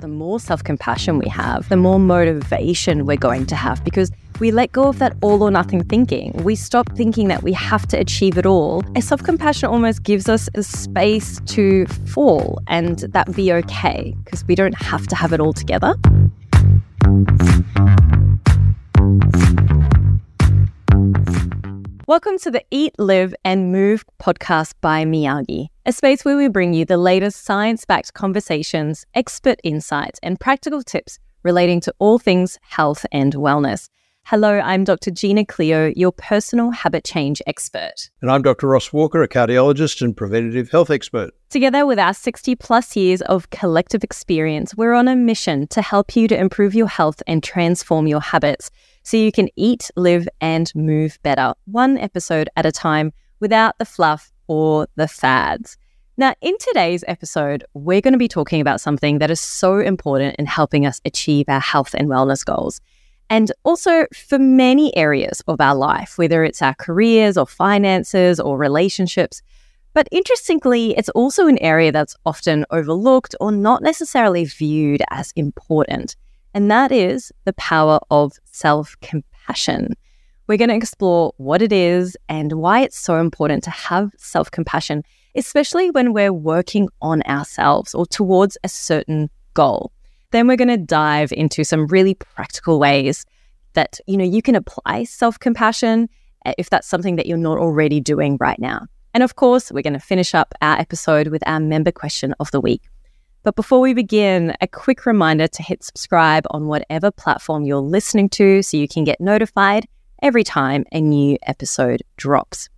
the more self compassion we have, the more motivation we're going to have because we let go of that all or nothing thinking. We stop thinking that we have to achieve it all. Self compassion almost gives us a space to fall and that be okay because we don't have to have it all together. Welcome to the Eat, Live, and Move podcast by Miyagi, a space where we bring you the latest science backed conversations, expert insights, and practical tips relating to all things health and wellness. Hello, I'm Dr. Gina Cleo, your personal habit change expert. And I'm Dr. Ross Walker, a cardiologist and preventative health expert. Together with our 60 plus years of collective experience, we're on a mission to help you to improve your health and transform your habits so you can eat, live, and move better, one episode at a time without the fluff or the fads. Now, in today's episode, we're going to be talking about something that is so important in helping us achieve our health and wellness goals. And also for many areas of our life, whether it's our careers or finances or relationships. But interestingly, it's also an area that's often overlooked or not necessarily viewed as important and that is the power of self compassion. We're going to explore what it is and why it's so important to have self compassion, especially when we're working on ourselves or towards a certain goal. Then we're going to dive into some really practical ways that you know you can apply self compassion eh, if that's something that you're not already doing right now. And of course, we're going to finish up our episode with our member question of the week. But before we begin, a quick reminder to hit subscribe on whatever platform you're listening to so you can get notified every time a new episode drops.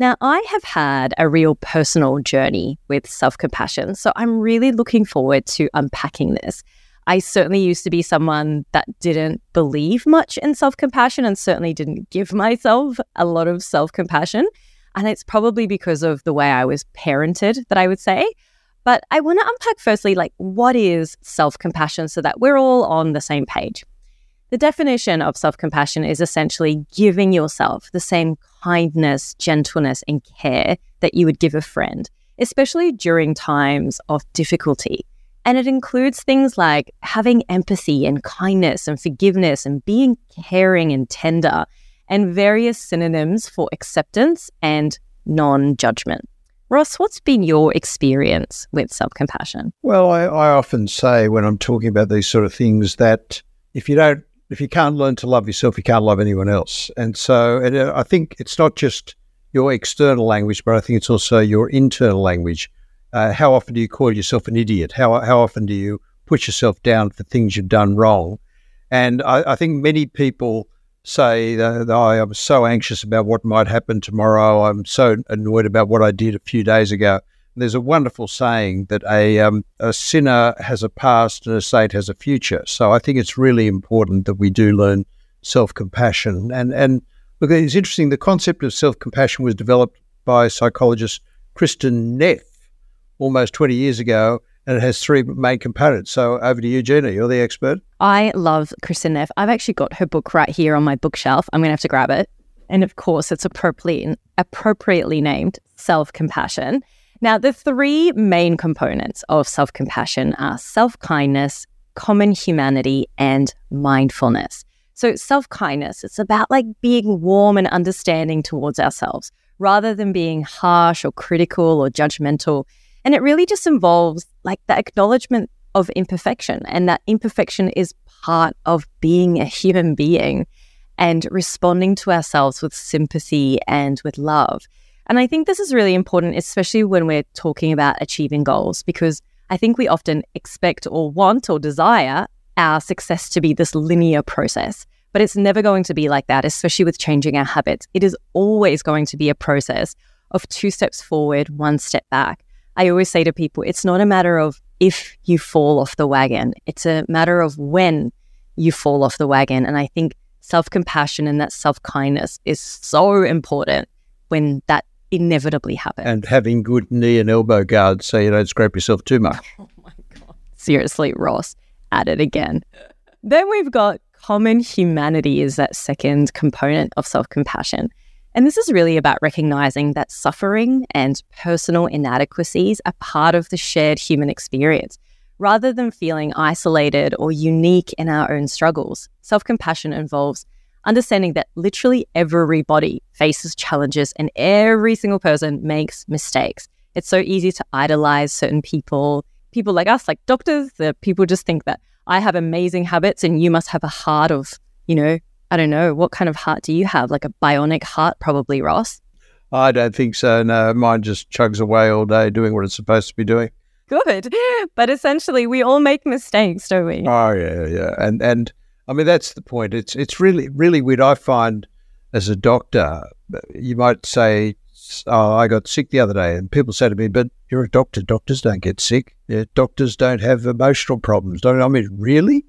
Now, I have had a real personal journey with self compassion, so I'm really looking forward to unpacking this. I certainly used to be someone that didn't believe much in self compassion and certainly didn't give myself a lot of self compassion. And it's probably because of the way I was parented that I would say. But I want to unpack firstly, like, what is self compassion so that we're all on the same page? The definition of self compassion is essentially giving yourself the same kindness, gentleness, and care that you would give a friend, especially during times of difficulty. And it includes things like having empathy and kindness and forgiveness and being caring and tender, and various synonyms for acceptance and non judgment. Ross, what's been your experience with self compassion? Well, I, I, often say when I'm talking about these sort of things that if you don't, if you can't learn to love yourself, you can't love anyone else. And so and uh, I think it's not just your external language, but I think it's also your internal language. Uh, how often do you call yourself an idiot? How, how often do you put yourself down for things you've done wrong? And I, I think many people say that I am so anxious about what might happen tomorrow. I'm so annoyed about what I did a few days ago. There's a wonderful saying that a, um, a sinner has a past and a saint has a future. So I think it's really important that we do learn self compassion. And, and look, it's interesting. The concept of self compassion was developed by psychologist Kristin Neff almost 20 years ago and it has three main components. So over to you, Gina. You're the expert. I love Kristin Neff. I've actually got her book right here on my bookshelf. I'm going to have to grab it. And of course, it's appropriately, appropriately named Self Compassion. Now, the three main components of self compassion are self kindness, common humanity, and mindfulness. So, self kindness, it's about like being warm and understanding towards ourselves rather than being harsh or critical or judgmental. And it really just involves like the acknowledgement of imperfection and that imperfection is part of being a human being and responding to ourselves with sympathy and with love. And I think this is really important, especially when we're talking about achieving goals, because I think we often expect or want or desire our success to be this linear process. But it's never going to be like that, especially with changing our habits. It is always going to be a process of two steps forward, one step back. I always say to people, it's not a matter of if you fall off the wagon, it's a matter of when you fall off the wagon. And I think self compassion and that self kindness is so important when that inevitably happen. And having good knee and elbow guards so you don't scrape yourself too much. Oh my God. Seriously, Ross, at it again. then we've got common humanity is that second component of self compassion. And this is really about recognizing that suffering and personal inadequacies are part of the shared human experience, rather than feeling isolated or unique in our own struggles. Self compassion involves understanding that literally everybody faces challenges and every single person makes mistakes. It's so easy to idolize certain people, people like us, like doctors, that people just think that I have amazing habits and you must have a heart of, you know, I don't know, what kind of heart do you have? Like a bionic heart, probably, Ross. I don't think so. No, mine just chugs away all day doing what it's supposed to be doing. Good. But essentially, we all make mistakes, don't we? Oh, yeah, yeah. And, and, I mean, that's the point. It's it's really really weird. I find as a doctor, you might say, "Oh, I got sick the other day," and people say to me, "But you're a doctor. Doctors don't get sick. Yeah, doctors don't have emotional problems." Don't I mean really?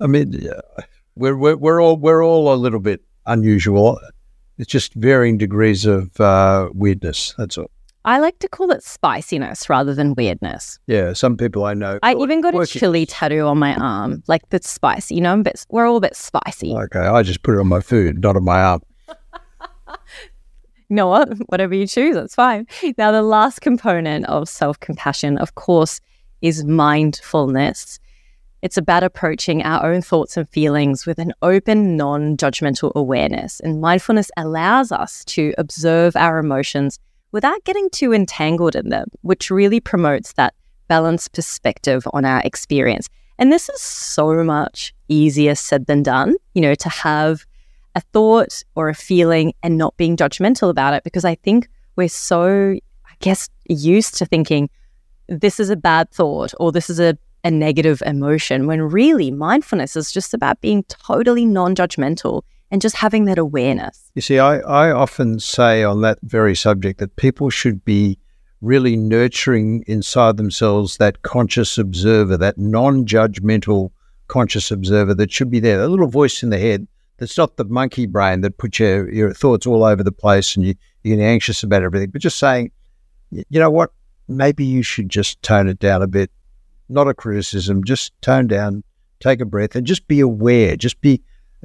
I mean, we're we're, we're all we're all a little bit unusual. It's just varying degrees of uh, weirdness. That's all. I like to call it spiciness rather than weirdness. Yeah, some people I know. I even got a chili tattoo on my arm, like that's spicy. You know, I'm bit, we're all a bit spicy. Okay, I just put it on my food, not on my arm. you know what? Uh, whatever you choose, that's fine. Now, the last component of self compassion, of course, is mindfulness. It's about approaching our own thoughts and feelings with an open, non judgmental awareness. And mindfulness allows us to observe our emotions without getting too entangled in them, which really promotes that balanced perspective on our experience. And this is so much easier said than done, you know, to have a thought or a feeling and not being judgmental about it, because I think we're so, I guess, used to thinking this is a bad thought or this is a, a negative emotion, when really mindfulness is just about being totally non judgmental and just having that awareness. You see, I, I often say on that very subject that people should be really nurturing inside themselves that conscious observer, that non judgmental conscious observer that should be there, a little voice in the head that's not the monkey brain that puts your, your thoughts all over the place and you, you're getting anxious about everything, but just saying, you know what, maybe you should just tone it down a bit. Not a criticism, just tone down, take a breath, and just be aware. Just be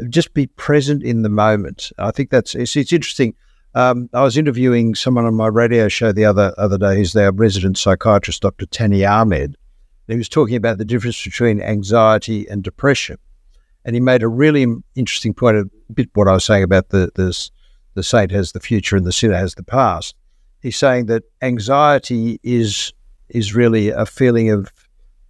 just be present in the moment. I think that's it's, it's interesting. Um, I was interviewing someone on my radio show the other other day. He's our resident psychiatrist, Dr. Tani Ahmed. He was talking about the difference between anxiety and depression, and he made a really interesting point. A bit what I was saying about the this, the saint has the future and the sinner has the past. He's saying that anxiety is is really a feeling of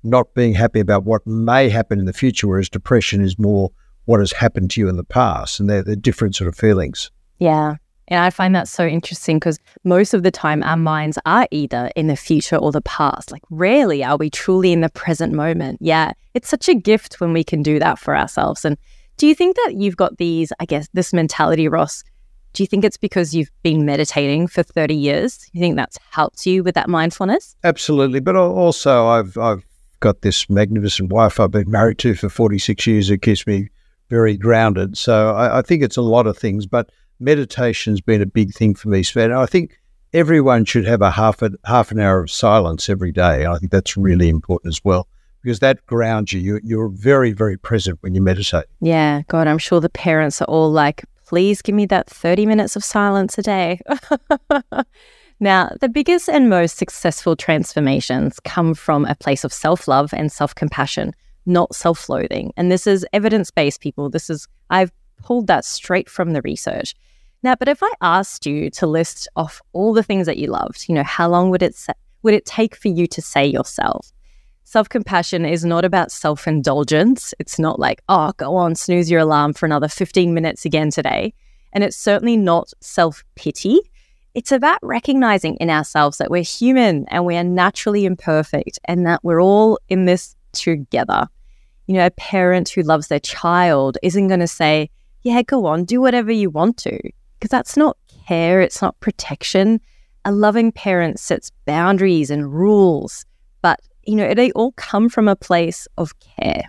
not being happy about what may happen in the future, whereas depression is more what has happened to you in the past, and they're, they're different sort of feelings. Yeah. And I find that so interesting because most of the time our minds are either in the future or the past. Like, rarely are we truly in the present moment. Yeah. It's such a gift when we can do that for ourselves. And do you think that you've got these, I guess, this mentality, Ross? Do you think it's because you've been meditating for 30 years? You think that's helped you with that mindfulness? Absolutely. But also, I've, I've got this magnificent wife I've been married to for 46 years who keeps me very grounded. So I, I think it's a lot of things, but meditation's been a big thing for me, Sven. I think everyone should have a half a, half an hour of silence every day. I think that's really important as well because that grounds you. you. You're very, very present when you meditate. Yeah, God, I'm sure the parents are all like, please give me that 30 minutes of silence a day. now, the biggest and most successful transformations come from a place of self love and self compassion not self loathing. And this is evidence based, people. This is, I've pulled that straight from the research. Now, but if I asked you to list off all the things that you loved, you know, how long would it sa- would it take for you to say yourself? Self compassion is not about self indulgence. It's not like, oh, go on, snooze your alarm for another 15 minutes again today. And it's certainly not self pity. It's about recognizing in ourselves that we're human and we are naturally imperfect and that we're all in this together. You know, a parent who loves their child isn't going to say, yeah, go on, do whatever you want to, because that's not care, it's not protection. A loving parent sets boundaries and rules, but, you know, they all come from a place of care.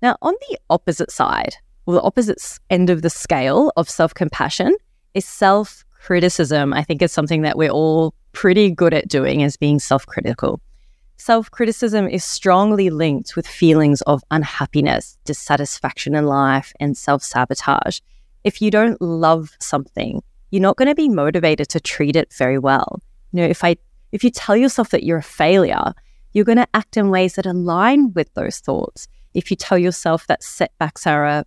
Now, on the opposite side, or the opposite end of the scale of self compassion, is self criticism. I think it's something that we're all pretty good at doing, as being self critical. Self criticism is strongly linked with feelings of unhappiness, dissatisfaction in life, and self sabotage. If you don't love something, you're not going to be motivated to treat it very well. You know, if I if you tell yourself that you're a failure, you're going to act in ways that align with those thoughts. If you tell yourself that setbacks are a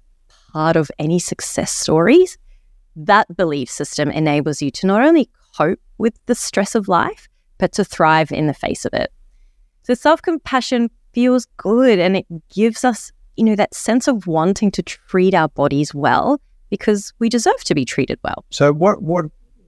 part of any success stories, that belief system enables you to not only cope with the stress of life, but to thrive in the face of it. So self compassion feels good and it gives us, you know, that sense of wanting to treat our bodies well because we deserve to be treated well. So what what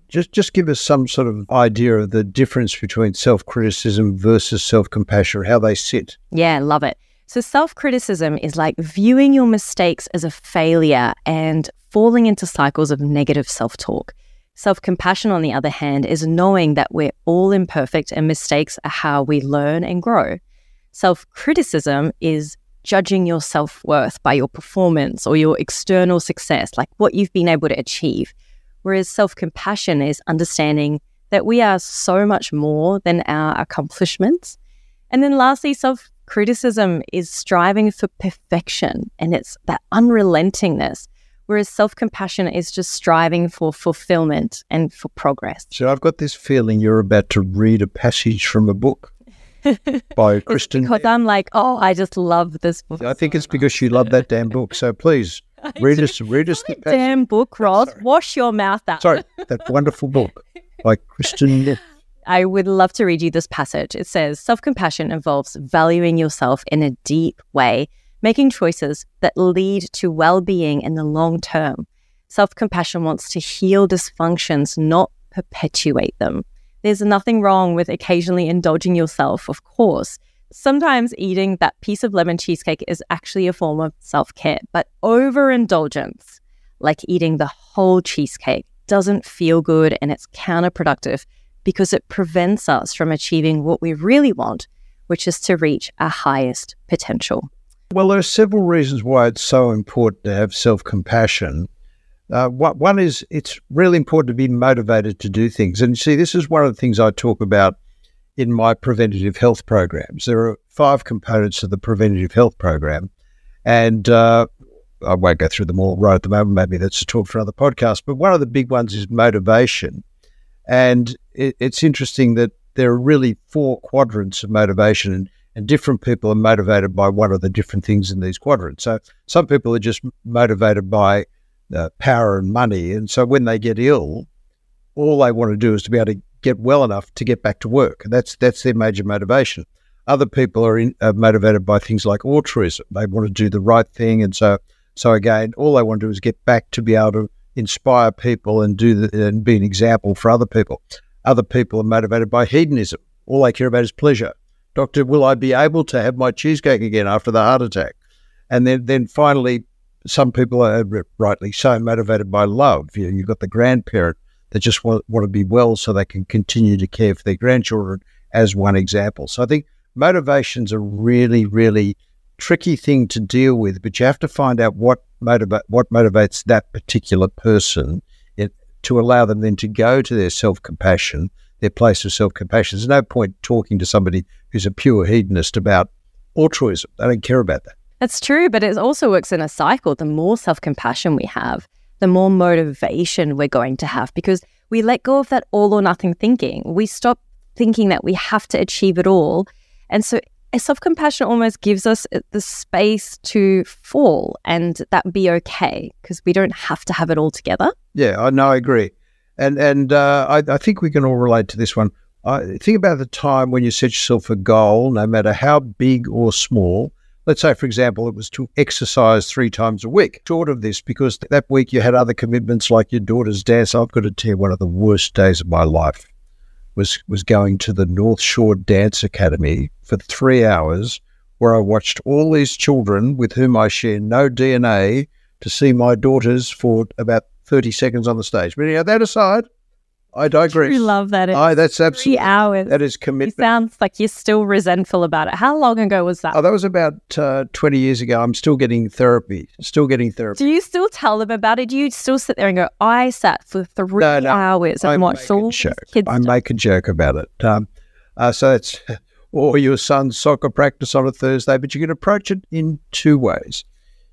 just just give us some sort of idea of the difference between self-criticism versus self-compassion, how they sit. Yeah, love it. So self-criticism is like viewing your mistakes as a failure and falling into cycles of negative self-talk. Self compassion, on the other hand, is knowing that we're all imperfect and mistakes are how we learn and grow. Self criticism is judging your self worth by your performance or your external success, like what you've been able to achieve. Whereas self compassion is understanding that we are so much more than our accomplishments. And then lastly, self criticism is striving for perfection and it's that unrelentingness whereas self compassion is just striving for fulfillment and for progress. So I've got this feeling you're about to read a passage from a book by Kristin. Because I'm like, oh, I just love this book. I think it's because you love that damn book. So please read us, read us the damn book, Ross. Wash your mouth out. Sorry, that wonderful book by Kristin. I would love to read you this passage. It says, Self compassion involves valuing yourself in a deep way making choices that lead to well being in the long term. Self compassion wants to heal dysfunctions, not perpetuate them. There's nothing wrong with occasionally indulging yourself, of course. Sometimes eating that piece of lemon cheesecake is actually a form of self care, but overindulgence, like eating the whole cheesecake, doesn't feel good and it's counterproductive because it prevents us from achieving what we really want, which is to reach our highest potential. Well, there are several reasons why it's so important to have self compassion. Uh, one is it's really important to be motivated to do things. And see, this is one of the things I talk about in my preventative health programs. There are five components of the preventative health program. And uh, I won't go through them all right at the moment. Maybe that's a talk for another podcast. But one of the big ones is motivation. And it, it's interesting that there are really four quadrants of motivation. And and different people are motivated by one of the different things in these quadrants. So some people are just motivated by uh, power and money, and so when they get ill, all they want to do is to be able to get well enough to get back to work. And that's that's their major motivation. Other people are, in, are motivated by things like altruism. They want to do the right thing, and so so again, all they want to do is get back to be able to inspire people and do the, and be an example for other people. Other people are motivated by hedonism. All they care about is pleasure. Doctor, will I be able to have my cheesecake again after the heart attack? And then, then finally, some people are rightly so motivated by love. You know, you've got the grandparent that just want, want to be well so they can continue to care for their grandchildren, as one example. So I think motivation's a really, really tricky thing to deal with, but you have to find out what motiva- what motivates that particular person it, to allow them then to go to their self compassion their place of self compassion. There's no point talking to somebody who's a pure hedonist about altruism. They don't care about that. That's true, but it also works in a cycle. The more self compassion we have, the more motivation we're going to have because we let go of that all or nothing thinking. We stop thinking that we have to achieve it all. And so self compassion almost gives us uh, the space to fall and that be okay because we don't have to have it all together. Yeah, I know, I agree. And and uh, I, I, think we can all relate to this one. I think about the time when you set yourself a goal, no matter how big or small. Let's say, for example, it was to exercise three times a week. Short of this, because that week you had other commitments like your daughter's dance. I've got to tell you, one of the worst days of my life was was going to the North Shore Dance Academy for three hours, where I watched all these children with whom I share no DNA to see my daughters for about 30 seconds on the stage. But anyhow, that aside, I digress. You love that. It's I, that's absolutely three hours. That is commitment. It sounds like you're still resentful about it. How long ago was that? Oh, that was about uh, 20 years ago. I'm still getting therapy. Still getting therapy. Do you still tell them about it? Do you still sit there and go, I sat for three no, no, hours and I watched all kids? I make a joke about it. Um, uh, so it's or your son's soccer practice on a Thursday, but you can approach it in two ways.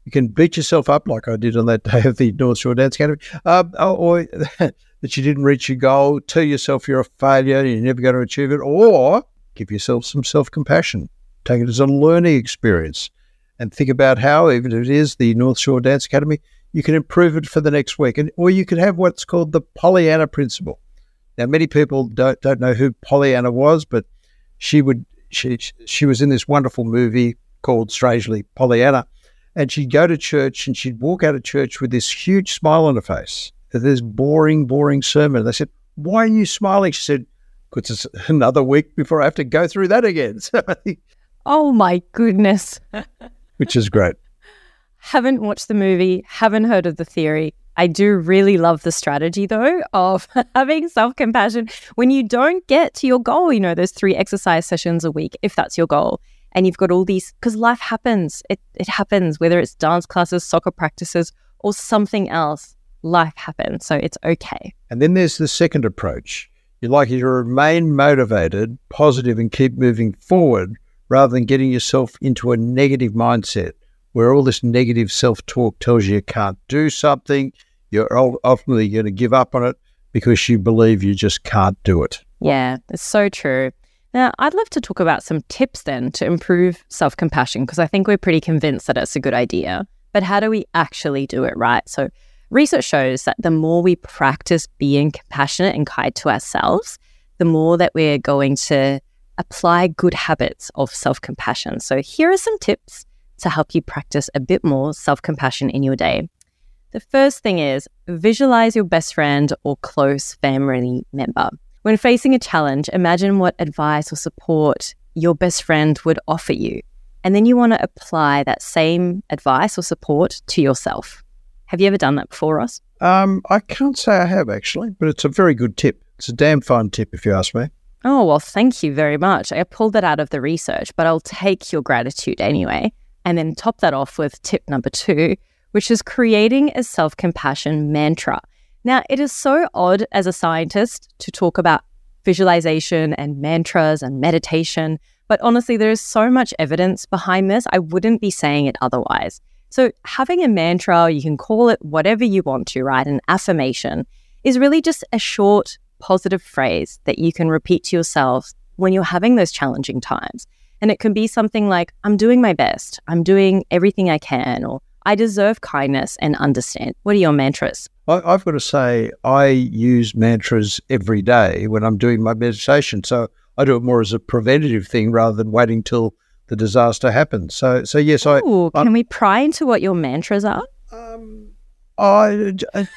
You can beat yourself up like I did on that day of the North Shore Dance Academy, um, or that you didn't reach your goal, tell yourself you're a failure, you're never going to achieve it, or give yourself some self compassion. Take it as a learning experience and think about how, even if it is the North Shore Dance Academy, you can improve it for the next week. And, or you could have what's called the Pollyanna principle. Now, many people don't, don't know who Pollyanna was, but she would she she was in this wonderful movie called Strangely Pollyanna, and she'd go to church and she'd walk out of church with this huge smile on her face. This boring, boring sermon. They said, "Why are you smiling?" She said, "Because it's another week before I have to go through that again." So I think, oh my goodness, which is great. Haven't watched the movie. Haven't heard of the theory. I do really love the strategy though of having self compassion when you don't get to your goal. You know, those three exercise sessions a week, if that's your goal. And you've got all these, because life happens. It, it happens, whether it's dance classes, soccer practices, or something else. Life happens. So it's okay. And then there's the second approach. You like you to remain motivated, positive, and keep moving forward rather than getting yourself into a negative mindset where all this negative self talk tells you you can't do something, you're ultimately going to give up on it because you believe you just can't do it. Yeah, it's so true. Now, I'd love to talk about some tips then to improve self compassion because I think we're pretty convinced that it's a good idea. But how do we actually do it right? So, research shows that the more we practice being compassionate and kind to ourselves, the more that we're going to apply good habits of self compassion. So, here are some tips to help you practice a bit more self compassion in your day. The first thing is visualize your best friend or close family member. When facing a challenge, imagine what advice or support your best friend would offer you. And then you want to apply that same advice or support to yourself. Have you ever done that before, Ross? Um, I can't say I have actually, but it's a very good tip. It's a damn fine tip if you ask me. Oh, well, thank you very much. I pulled that out of the research, but I'll take your gratitude anyway and then top that off with tip number two, which is creating a self compassion mantra. Now, it is so odd as a scientist to talk about visualization and mantras and meditation, but honestly, there is so much evidence behind this. I wouldn't be saying it otherwise. So, having a mantra, you can call it whatever you want to, right? An affirmation is really just a short, positive phrase that you can repeat to yourself when you're having those challenging times. And it can be something like, I'm doing my best, I'm doing everything I can, or I deserve kindness and understand. What are your mantras? I, have got to say, I use mantras every day when I'm doing my meditation. So I do it more as a preventative thing rather than waiting till the disaster happens. So, so yes, Ooh, I. Can we pry into what your mantras are? Um, I, I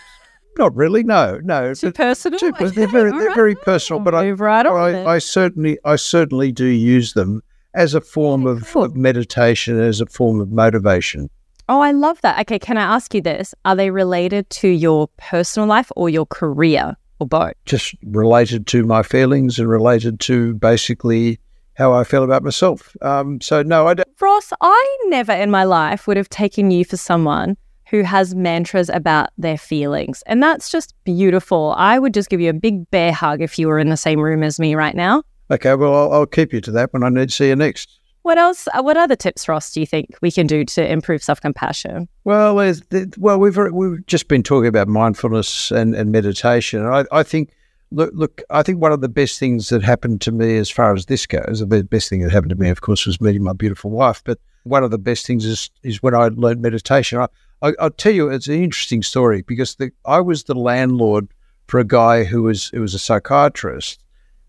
not really. No, no. Too personal. Too, they're very, they're right. very personal. But I, right I, I, certainly, I certainly do use them as a form of, cool. of meditation, as a form of motivation. Oh, I love that. Okay, can I ask you this? Are they related to your personal life or your career or both? Just related to my feelings and related to basically how I feel about myself. Um, so, no, I don't. Ross, I never in my life would have taken you for someone who has mantras about their feelings. And that's just beautiful. I would just give you a big bear hug if you were in the same room as me right now. Okay, well, I'll, I'll keep you to that when I need to see you next. What else? Uh, what other tips, Ross? Do you think we can do to improve self compassion? Well, well, we've we've just been talking about mindfulness and, and meditation. and I, I think look, look, I think one of the best things that happened to me as far as this goes, the best thing that happened to me, of course, was meeting my beautiful wife. But one of the best things is is when I learned meditation. I, I will tell you, it's an interesting story because the, I was the landlord for a guy who was who was a psychiatrist,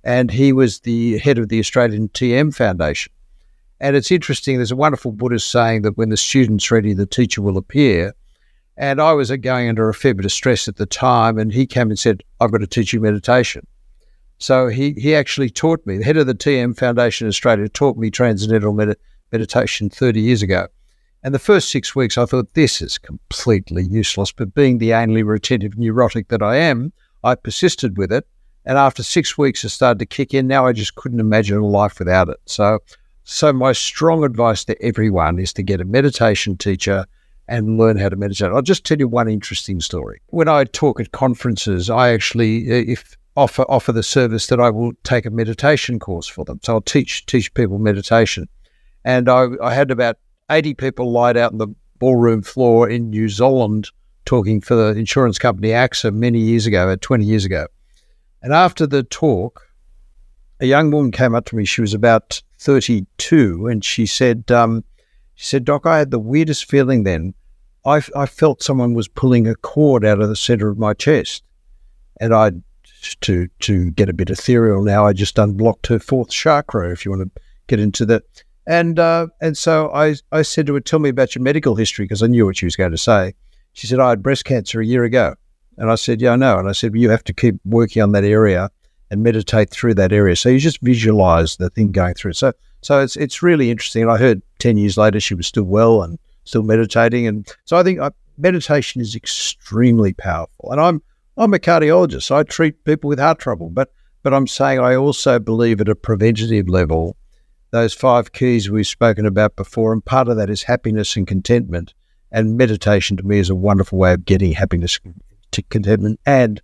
and he was the head of the Australian TM Foundation. And it's interesting, there's a wonderful Buddhist saying that when the student's ready, the teacher will appear. And I was going under a fair bit of stress at the time, and he came and said, I've got to teach you meditation. So he, he actually taught me, the head of the TM Foundation Australia taught me transcendental med- meditation 30 years ago. And the first six weeks, I thought, this is completely useless. But being the anally retentive neurotic that I am, I persisted with it. And after six weeks, it started to kick in. Now I just couldn't imagine a life without it. So so, my strong advice to everyone is to get a meditation teacher and learn how to meditate. I'll just tell you one interesting story. When I talk at conferences, I actually uh, if offer offer the service that I will take a meditation course for them. So I'll teach teach people meditation. And I, I had about 80 people lied out on the ballroom floor in New Zealand talking for the insurance company AXA many years ago, 20 years ago. And after the talk, a young woman came up to me. She was about 32, and she said, um, she said, Doc, I had the weirdest feeling then. I, I felt someone was pulling a cord out of the center of my chest. And I, to to get a bit ethereal now, I just unblocked her fourth chakra, if you want to get into that. And uh, and so I, I said to her, Tell me about your medical history, because I knew what she was going to say. She said, I had breast cancer a year ago. And I said, Yeah, I know. And I said, well, You have to keep working on that area and meditate through that area. So you just visualize the thing going through. So so it's it's really interesting. And I heard ten years later she was still well and still meditating. And so I think uh, meditation is extremely powerful. And I'm I'm a cardiologist. So I treat people with heart trouble, but but I'm saying I also believe at a preventative level, those five keys we've spoken about before, and part of that is happiness and contentment. And meditation to me is a wonderful way of getting happiness, to contentment, and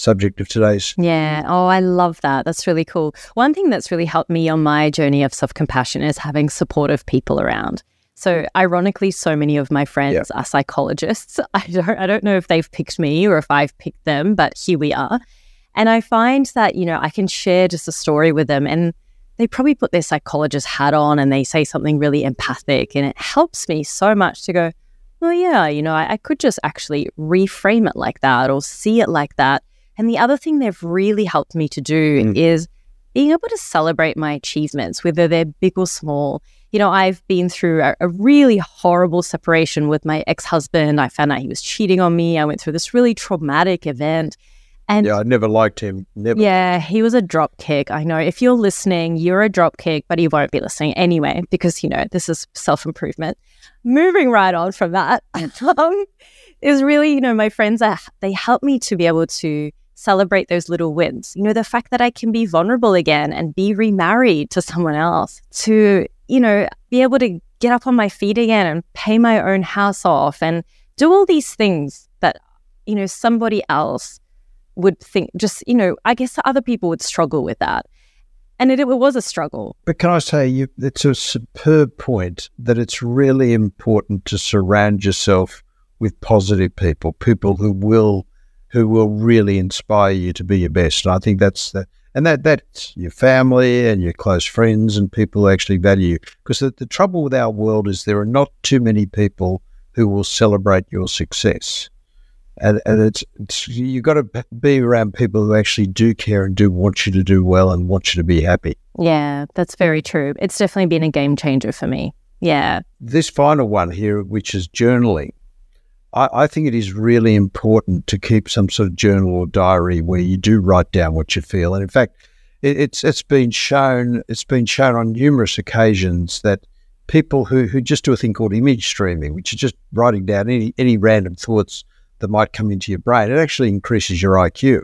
subject of today's. Yeah. Oh, I love that. That's really cool. One thing that's really helped me on my journey of self compassion is having supportive people around. So, ironically, so many of my friends yeah. are psychologists. I don't, I don't know if they've picked me or if I've picked them, but here we are. And I find that, you know, I can share just a story with them and they probably put their psychologist hat on and they say something really empathic. And it helps me so much to go, well, yeah, you know, I, I could just actually reframe it like that or see it like that. And the other thing they've really helped me to do mm. is being able to celebrate my achievements, whether they're big or small. You know, I've been through a, a really horrible separation with my ex husband. I found out he was cheating on me. I went through this really traumatic event. And yeah, I never liked him. Never. Yeah, he was a dropkick. I know if you're listening, you're a dropkick, but he won't be listening anyway because, you know, this is self improvement. Moving right on from that, um, is really, you know, my friends, are, they help me to be able to celebrate those little wins. You know, the fact that I can be vulnerable again and be remarried to someone else, to, you know, be able to get up on my feet again and pay my own house off and do all these things that, you know, somebody else would think just, you know, I guess other people would struggle with that. And it, it was a struggle. But can I say, you, it's a superb point that it's really important to surround yourself with positive people, people who will who will really inspire you to be your best. And I think that's the, and that that's your family and your close friends and people who actually value you. Because the, the trouble with our world is there are not too many people who will celebrate your success. And, and it's, it's you've got to be around people who actually do care and do want you to do well and want you to be happy. Yeah, that's very true. It's definitely been a game changer for me. Yeah. This final one here, which is journaling, I, I, think it is really important to keep some sort of journal or diary where you do write down what you feel. And in fact, it, it's it's been shown it's been shown on numerous occasions that people who, who just do a thing called image streaming, which is just writing down any any random thoughts that might come into your brain, it actually increases your IQ.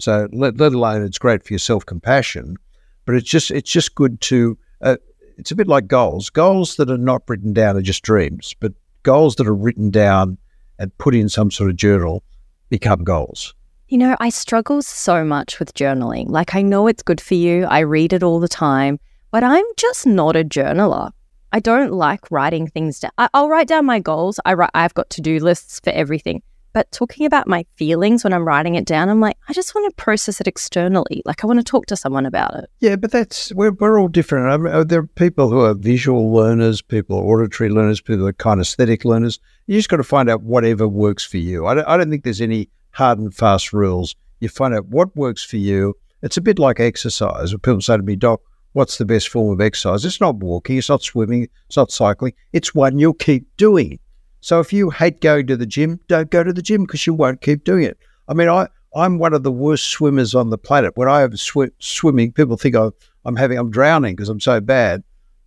So let, let alone it's great for your self compassion, but it's just it's just good to. Uh, it's a bit like goals. Goals that are not written down are just dreams, but goals that are written down and put in some sort of journal become goals? You know, I struggle so much with journaling. Like, I know it's good for you, I read it all the time, but I'm just not a journaler. I don't like writing things down. I- will write down my goals. I write, I've got to do lists for everything. But talking about my feelings when I'm writing it down, I'm like, I just want to process it externally. Like, I want to talk to someone about it. Yeah, but that's, we're, we're all different. I mean, uh, there are people who are visual learners, people are auditory learners, people are kinesthetic learners. You just got to find out whatever works for you. I don't, I don't think there's any hard and fast rules. You find out what works for you. It's a bit like exercise. When people say to me, Doc, what's the best form of exercise? It's not walking, it's not swimming, it's not cycling. It's one you'll keep doing. So if you hate going to the gym, don't go to the gym because you won't keep doing it. I mean, I, I'm one of the worst swimmers on the planet. When I have sw- swimming, people think I'm, I'm having, I'm drowning because I'm so bad.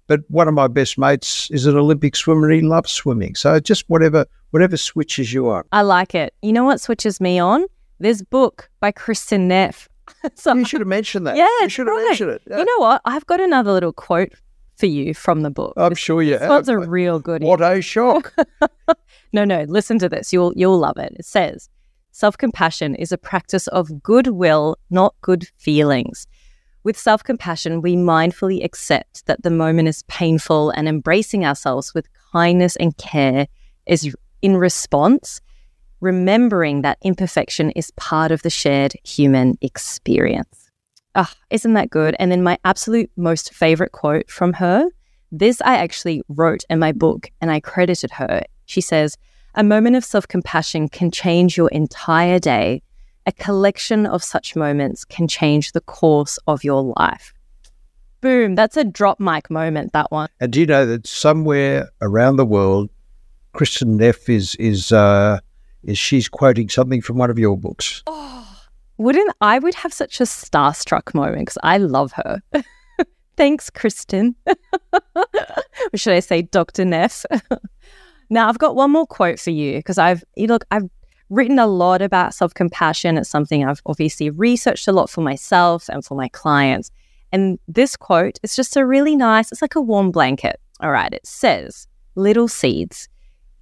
But one of my best mates is an Olympic swimmer and he loves swimming. So just whatever, whatever switches you on. I like it. You know what switches me on? This book by Kristin Neff. so, you should have mentioned that. Yeah, you should have right. mentioned it. Yeah. You know what? I've got another little quote for you from the book. I'm sure you this have. a real good. What a shock! no, no, listen to this. You'll you'll love it. It says, "Self-compassion is a practice of goodwill, not good feelings." With self compassion, we mindfully accept that the moment is painful and embracing ourselves with kindness and care is in response, remembering that imperfection is part of the shared human experience. Ah, isn't that good? And then my absolute most favorite quote from her this I actually wrote in my book and I credited her. She says, A moment of self compassion can change your entire day. A collection of such moments can change the course of your life. Boom, that's a drop mic moment, that one. And do you know that somewhere around the world, Kristin Neff is is uh, is she's quoting something from one of your books? Oh, wouldn't I would have such a starstruck moment because I love her. Thanks, Kristin. or should I say, Dr. Neff? now, I've got one more quote for you because I've you look I've written a lot about self compassion. It's something I've obviously researched a lot for myself and for my clients. And this quote is just a really nice. It's like a warm blanket. All right, it says, "Little seeds."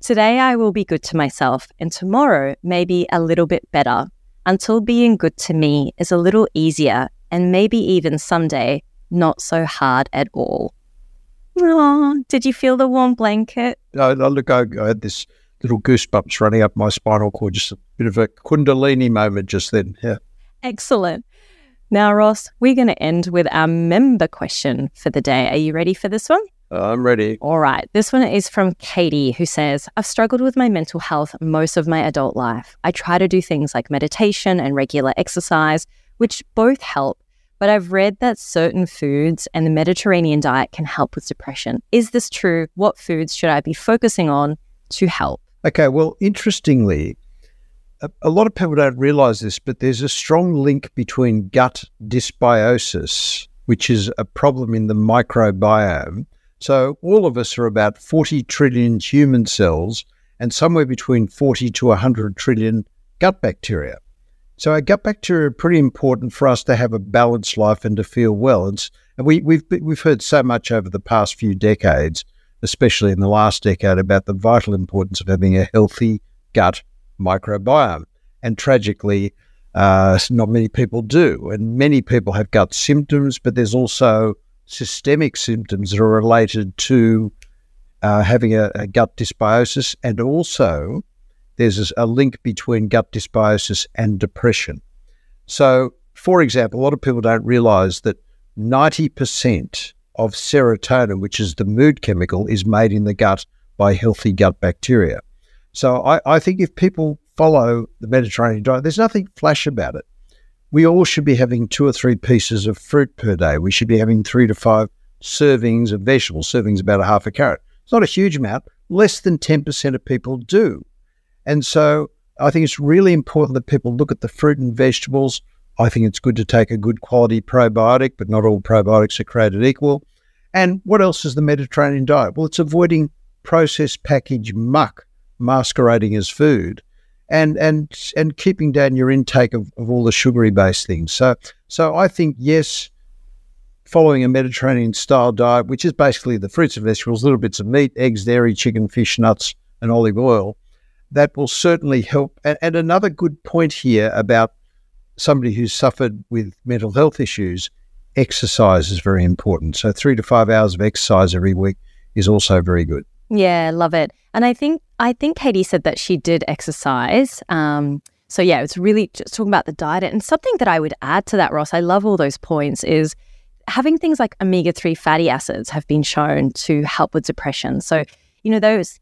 Today I will be good to myself, and tomorrow maybe a little bit better until being good to me is a little easier and maybe even someday not so hard at all. Aww, did you feel the warm blanket? I, I look, I, I, had this little goosebumps running up my spinal cord, just a bit of a Kundalini moment just then. Yeah. Excellent. Now, Ross, we're going to end with our member question for the day. Are you ready for this one? I'm ready. All right. This one is from Katie, who says I've struggled with my mental health most of my adult life. I try to do things like meditation and regular exercise, which both help, but I've read that certain foods and the Mediterranean diet can help with depression. Is this true? What foods should I be focusing on to help? Okay. Well, interestingly, a, a lot of people don't realize this, but there's a strong link between gut dysbiosis, which is a problem in the microbiome so all of us are about 40 trillion human cells and somewhere between 40 to 100 trillion gut bacteria. So our gut bacteria are pretty important for us to have a balanced life and to feel well. It's, and we, we've we've heard so much over the past few decades, especially in the last decade, about the vital importance of having a healthy gut microbiome. And tragically, uh, not many people do. And many people have gut symptoms, but there's also systemic symptoms that are related to uh, having a, a, gut dysbiosis, and also there's a link between gut dysbiosis and depression. So, for example, a lot of people don't realize that 90% of serotonin, which is the mood chemical, is made in the gut by healthy gut bacteria. So, I, I think if people follow the Mediterranean diet, there's nothing flash about it we all should be having two or three pieces of fruit per day. We should be having three to five servings of vegetables. Servings about a half a carrot. It's not a huge amount. Less than 10% of people do. And so I think it's really important that people look at the fruit and vegetables. I think it's good to take a good quality probiotic, but not all probiotics are created equal. And what else is the Mediterranean diet? Well, it's avoiding processed packaged muck masquerading as food and and and keeping down your intake of, of all the sugary based things. So so I think yes, following a Mediterranean style diet, which is basically the fruits and vegetables, little bits of meat, eggs, dairy, chicken, fish, nuts, and olive oil, that will certainly help. And, and another good point here about somebody who's suffered with mental health issues, exercise is very important. So three to five hours of exercise every week is also very good. Yeah, love it. And I think I think Katie said that she did exercise. Um, so yeah, it's really just talking about the diet. And something that I would add to that, Ross, I love all those points, is having things like omega three fatty acids have been shown to help with depression. So you know those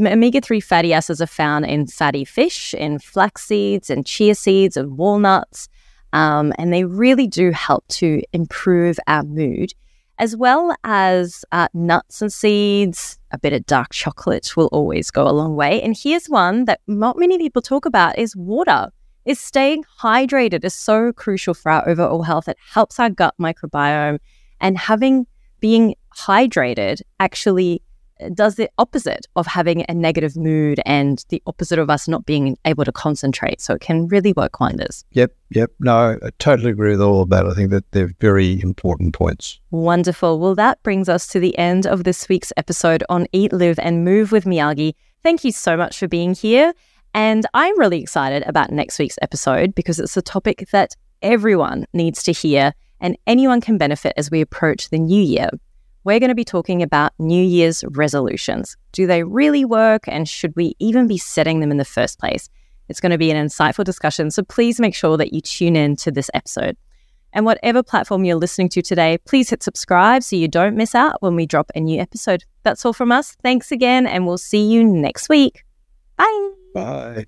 omega three fatty acids are found in fatty fish, in flax seeds, and chia seeds, and walnuts, um, and they really do help to improve our mood as well as uh, nuts and seeds. A bit of dark chocolate will always go a long way. And here's one that not many people talk about is water. Is staying hydrated is so crucial for our overall health. It helps our gut microbiome and having being hydrated actually does the opposite of having a negative mood and the opposite of us not being able to concentrate. So it can really work wonders. Yep, yep. No, I totally agree with all of that. I think that they're very important points. Wonderful. Well, that brings us to the end of this week's episode on Eat, Live, and Move with Miyagi. Thank you so much for being here. And I'm really excited about next week's episode because it's a topic that everyone needs to hear and anyone can benefit as we approach the new year we're going to be talking about New Year's resolutions. Do they really work? And should we even be setting them in the first place? It's going to be an insightful discussion. So please make sure that you tune in to this episode. And whatever platform you're listening to today, please hit subscribe so you don't miss out when we drop a new episode. That's all from us. Thanks again, and we'll see you next week. Bye. Bye.